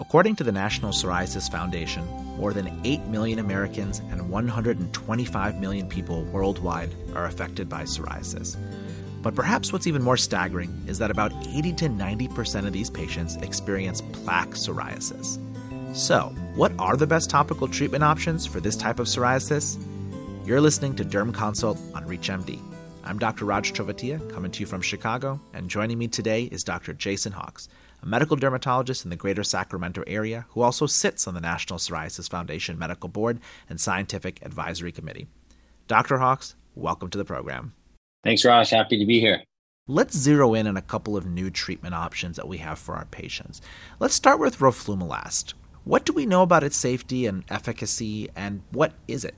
According to the National Psoriasis Foundation, more than 8 million Americans and 125 million people worldwide are affected by psoriasis. But perhaps what's even more staggering is that about 80 to 90% of these patients experience plaque psoriasis. So, what are the best topical treatment options for this type of psoriasis? You're listening to Derm Consult on ReachMD. I'm Dr. Raj Chovatiya, coming to you from Chicago, and joining me today is Dr. Jason Hawkes, a medical dermatologist in the greater Sacramento area who also sits on the National Psoriasis Foundation Medical Board and Scientific Advisory Committee. Dr. Hawkes, welcome to the program. Thanks, Raj. Happy to be here. Let's zero in on a couple of new treatment options that we have for our patients. Let's start with roflumilast. What do we know about its safety and efficacy, and what is it?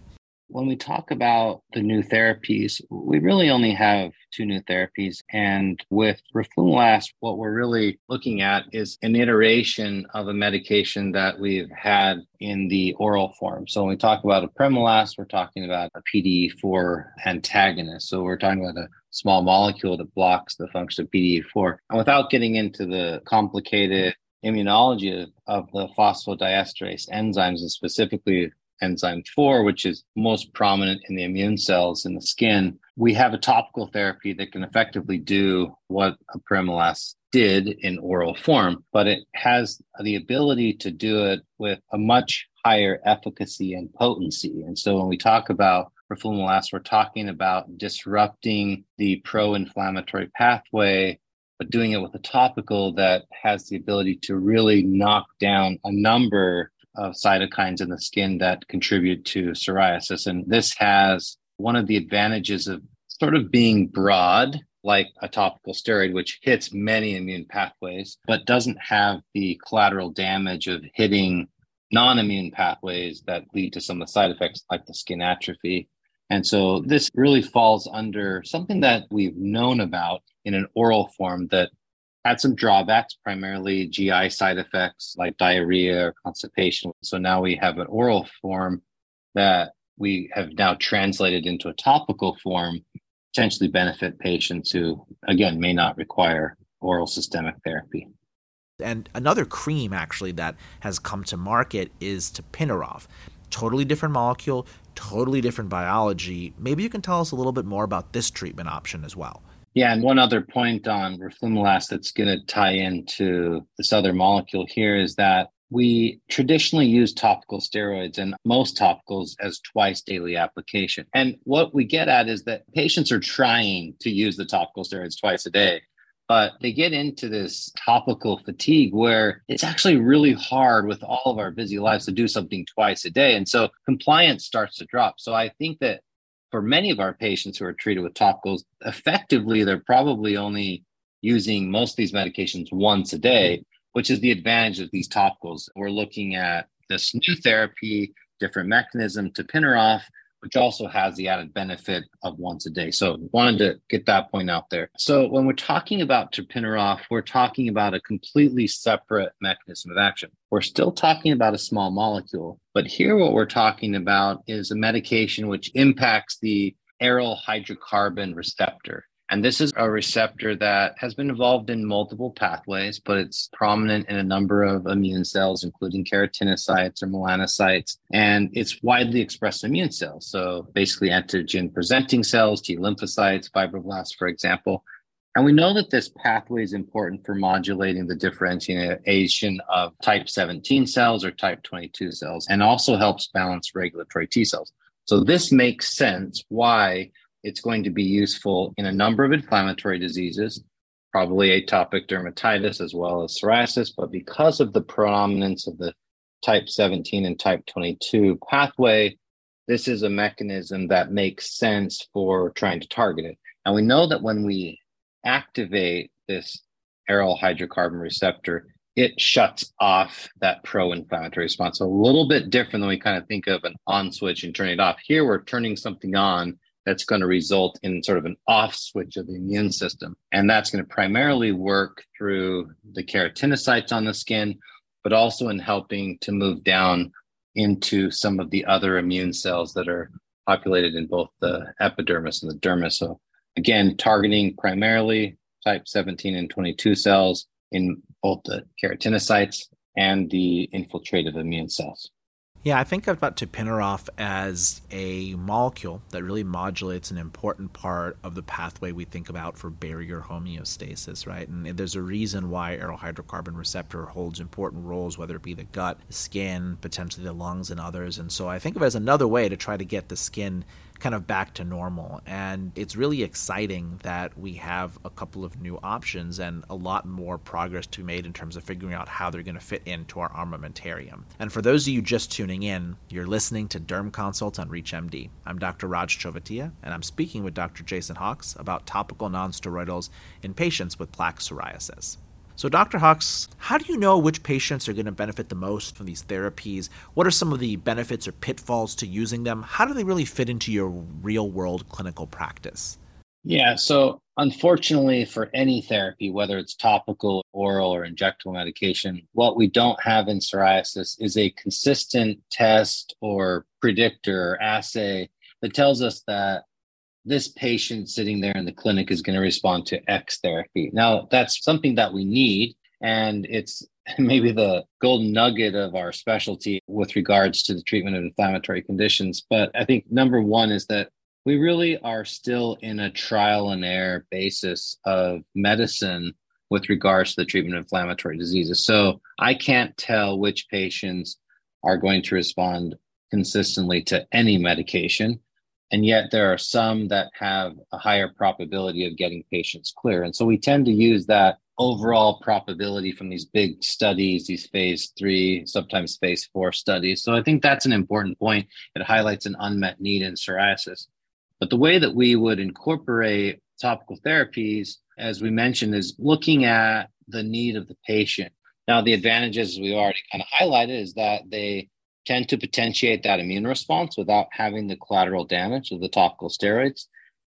When we talk about the new therapies, we really only have two new therapies. And with roflumilast, what we're really looking at is an iteration of a medication that we've had in the oral form. So when we talk about a apremilast, we're talking about a PDE4 antagonist. So we're talking about a small molecule that blocks the function of PDE4. And without getting into the complicated immunology of, of the phosphodiesterase enzymes and specifically enzyme 4, which is most prominent in the immune cells in the skin, we have a topical therapy that can effectively do what apremilast did in oral form, but it has the ability to do it with a much higher efficacy and potency. And so when we talk about roflumilast, we're talking about disrupting the pro-inflammatory pathway but doing it with a topical that has the ability to really knock down a number of cytokines in the skin that contribute to psoriasis. And this has one of the advantages of sort of being broad, like a topical steroid, which hits many immune pathways, but doesn't have the collateral damage of hitting non immune pathways that lead to some of the side effects, like the skin atrophy. And so this really falls under something that we've known about in an oral form that had some drawbacks, primarily GI side effects like diarrhea or constipation. So now we have an oral form that we have now translated into a topical form, potentially benefit patients who, again, may not require oral systemic therapy. And another cream actually that has come to market is tapinarof. Totally different molecule, totally different biology. Maybe you can tell us a little bit more about this treatment option as well. Yeah, and one other point on roflumilast that's going to tie into this other molecule here is that we traditionally use topical steroids and most topicals as twice daily application. And what we get at is that patients are trying to use the topical steroids twice a day, but they get into this topical fatigue where it's actually really hard with all of our busy lives to do something twice a day. And so compliance starts to drop. So I think that for many of our patients who are treated with topicals, effectively, they're probably only using most of these medications once a day, mm-hmm. which is the advantage of these topicals. We're looking at this new therapy, different mechanism tapinarof, which also has the added benefit of once a day. So wanted to get that point out there. So when we're talking about tapinarof, we're talking about a completely separate mechanism of action. We're still talking about a small molecule, but here what we're talking about is a medication which impacts the aryl hydrocarbon receptor. And this is a receptor that has been involved in multiple pathways, but it's prominent in a number of immune cells, including keratinocytes or melanocytes. And it's widely expressed in immune cells. So basically, antigen presenting cells, T lymphocytes, fibroblasts, for example. And we know that this pathway is important for modulating the differentiation of type 17 cells or type 22 cells, and also helps balance regulatory T cells. So this makes sense why it's going to be useful in a number of inflammatory diseases, probably atopic dermatitis as well as psoriasis. But because of the prominence of the type 17 and type 22 pathway, this is a mechanism that makes sense for trying to target it. And we know that when we activate this aryl hydrocarbon receptor, it shuts off that pro inflammatory response. A little bit different than we kind of think of an on switch and turning it off. Here, we're turning something on that's going to result in sort of an off switch of the immune system. And that's going to primarily work through the keratinocytes on the skin, but also in helping to move down into some of the other immune cells that are populated in both the epidermis and the dermis. So, again, targeting primarily type 17 and 22 cells in both the keratinocytes and the infiltrative immune cells. Yeah, I think about tapinarof as a molecule that really modulates an important part of the pathway we think about for barrier homeostasis, right? And there's a reason why aryl hydrocarbon receptor holds important roles, whether it be the gut, the skin, potentially the lungs, and others. And so I think of it as another way to try to get the skin kind of back to normal. And it's really exciting that we have a couple of new options and a lot more progress to be made in terms of figuring out how they're going to fit into our armamentarium. And for those of you just tuning in, you're listening to Derm Consults on ReachMD. I'm Dr. Raj Chovatiya, and I'm speaking with Dr. Jason Hawkes about topical nonsteroidals in patients with plaque psoriasis. So, Dr. Hawkes, how do you know which patients are going to benefit the most from these therapies? What are some of the benefits or pitfalls to using them? How do they really fit into your real world clinical practice? Yeah, so unfortunately, for any therapy, whether it's topical, oral, or injectable medication, what we don't have in psoriasis is a consistent test or predictor or assay that tells us that this patient sitting there in the clinic is going to respond to X therapy. Now, that's something that we need, and it's maybe the golden nugget of our specialty with regards to the treatment of inflammatory conditions. But I think number one is that we really are still in a trial and error basis of medicine with regards to the treatment of inflammatory diseases. So I can't tell which patients are going to respond consistently to any medication and yet there are some that have a higher probability of getting patients clear. And so we tend to use that overall probability from these big studies, these phase three, sometimes phase four studies. So I think that's an important point. It highlights an unmet need in psoriasis. But the way that we would incorporate topical therapies, as we mentioned, is looking at the need of the patient. Now, the advantages we already kind of highlighted is that they tend to potentiate that immune response without having the collateral damage of the topical steroids.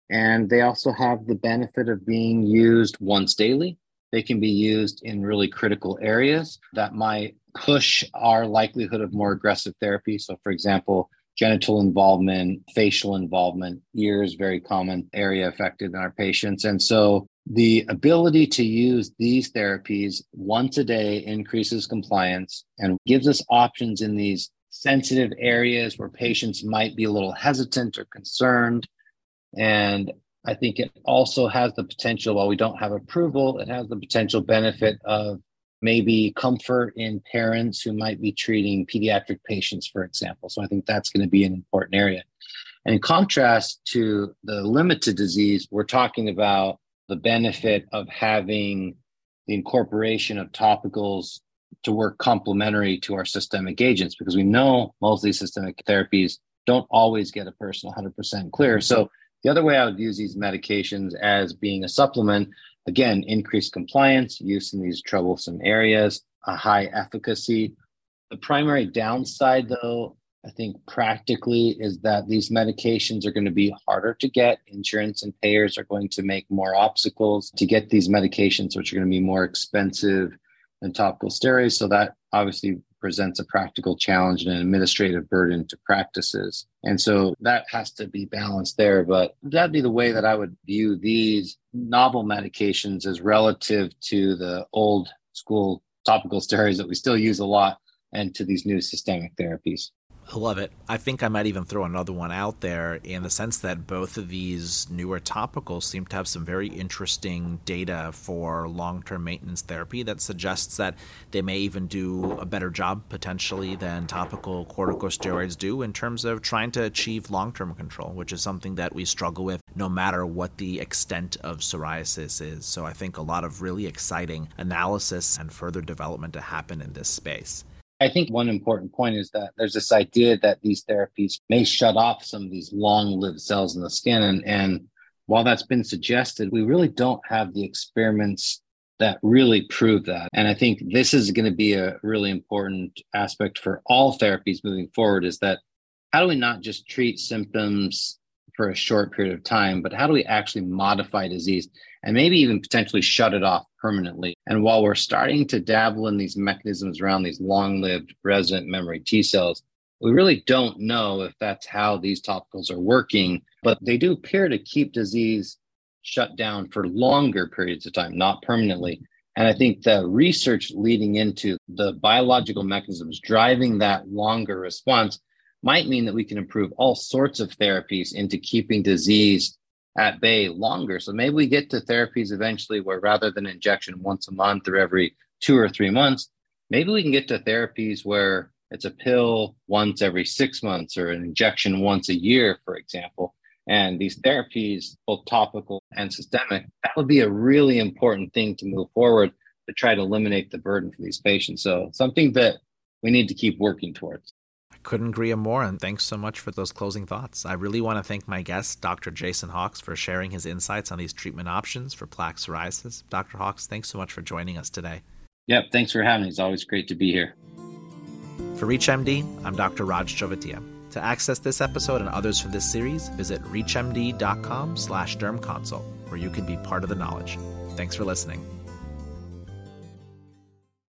And they also have the benefit of being used once daily. They can be used in really critical areas that might push our likelihood of more aggressive therapy. So, for example, genital involvement, facial involvement, ears, very common area affected in our patients. And so the ability to use these therapies once a day increases compliance and gives us options in these sensitive areas where patients might be a little hesitant or concerned. And I think it also has the potential, while we don't have approval, it has the potential benefit of maybe comfort in parents who might be treating pediatric patients, for example. So I think that's going to be an important area. And in contrast to the limited disease, we're talking about the benefit of having the incorporation of topicals to work complementary to our systemic agents because we know most of these systemic therapies don't always get a person 100% clear. So the other way I would use these medications as being a supplement, again, increased compliance, use in these troublesome areas, a high efficacy. The primary downside, though, I think practically is that these medications are going to be harder to get. Insurance and payers are going to make more obstacles to get these medications, which are going to be more expensive and topical steroids. So that obviously presents a practical challenge and an administrative burden to practices. And so that has to be balanced there. But that'd be the way that I would view these novel medications as relative to the old school topical steroids that we still use a lot and to these new systemic therapies. I love it. I think I might even throw another one out there in the sense that both of these newer topicals seem to have some very interesting data for long term maintenance therapy that suggests that they may even do a better job potentially than topical corticosteroids do in terms of trying to achieve long term control, which is something that we struggle with no matter what the extent of psoriasis is. So I think a lot of really exciting analysis and further development to happen in this space. I think one important point is that there's this idea that these therapies may shut off some of these long lived cells in the skin. And, and while that's been suggested, we really don't have the experiments that really prove that. And I think this is going to be a really important aspect for all therapies moving forward is that how do we not just treat symptoms for a short period of time, but how do we actually modify disease and maybe even potentially shut it off permanently? And while we're starting to dabble in these mechanisms around these long lived resident memory T cells, we really don't know if that's how these topicals are working, but they do appear to keep disease shut down for longer periods of time, not permanently. And I think the research leading into the biological mechanisms driving that longer response might mean that we can improve all sorts of therapies into keeping disease at bay longer. So maybe we get to therapies eventually where rather than injection once a month or every two or three months, maybe we can get to therapies where it's a pill once every six months or an injection once a year, for example. And these therapies, both topical and systemic, that would be a really important thing to move forward to try to eliminate the burden for these patients. So, something that we need to keep working towards. Couldn't agree more, and thanks so much for those closing thoughts. I really want to thank my guest, Dr. Jason Hawkes, for sharing his insights on these treatment options for plaque psoriasis. Dr. Hawkes, thanks so much for joining us today. Yep, thanks for having me. It's always great to be here. For ReachMD, I'm Dr. Raj Chovatiya. To access this episode and others from this series, visit reachmd.com slash dermconsult, where you can be part of the knowledge. Thanks for listening.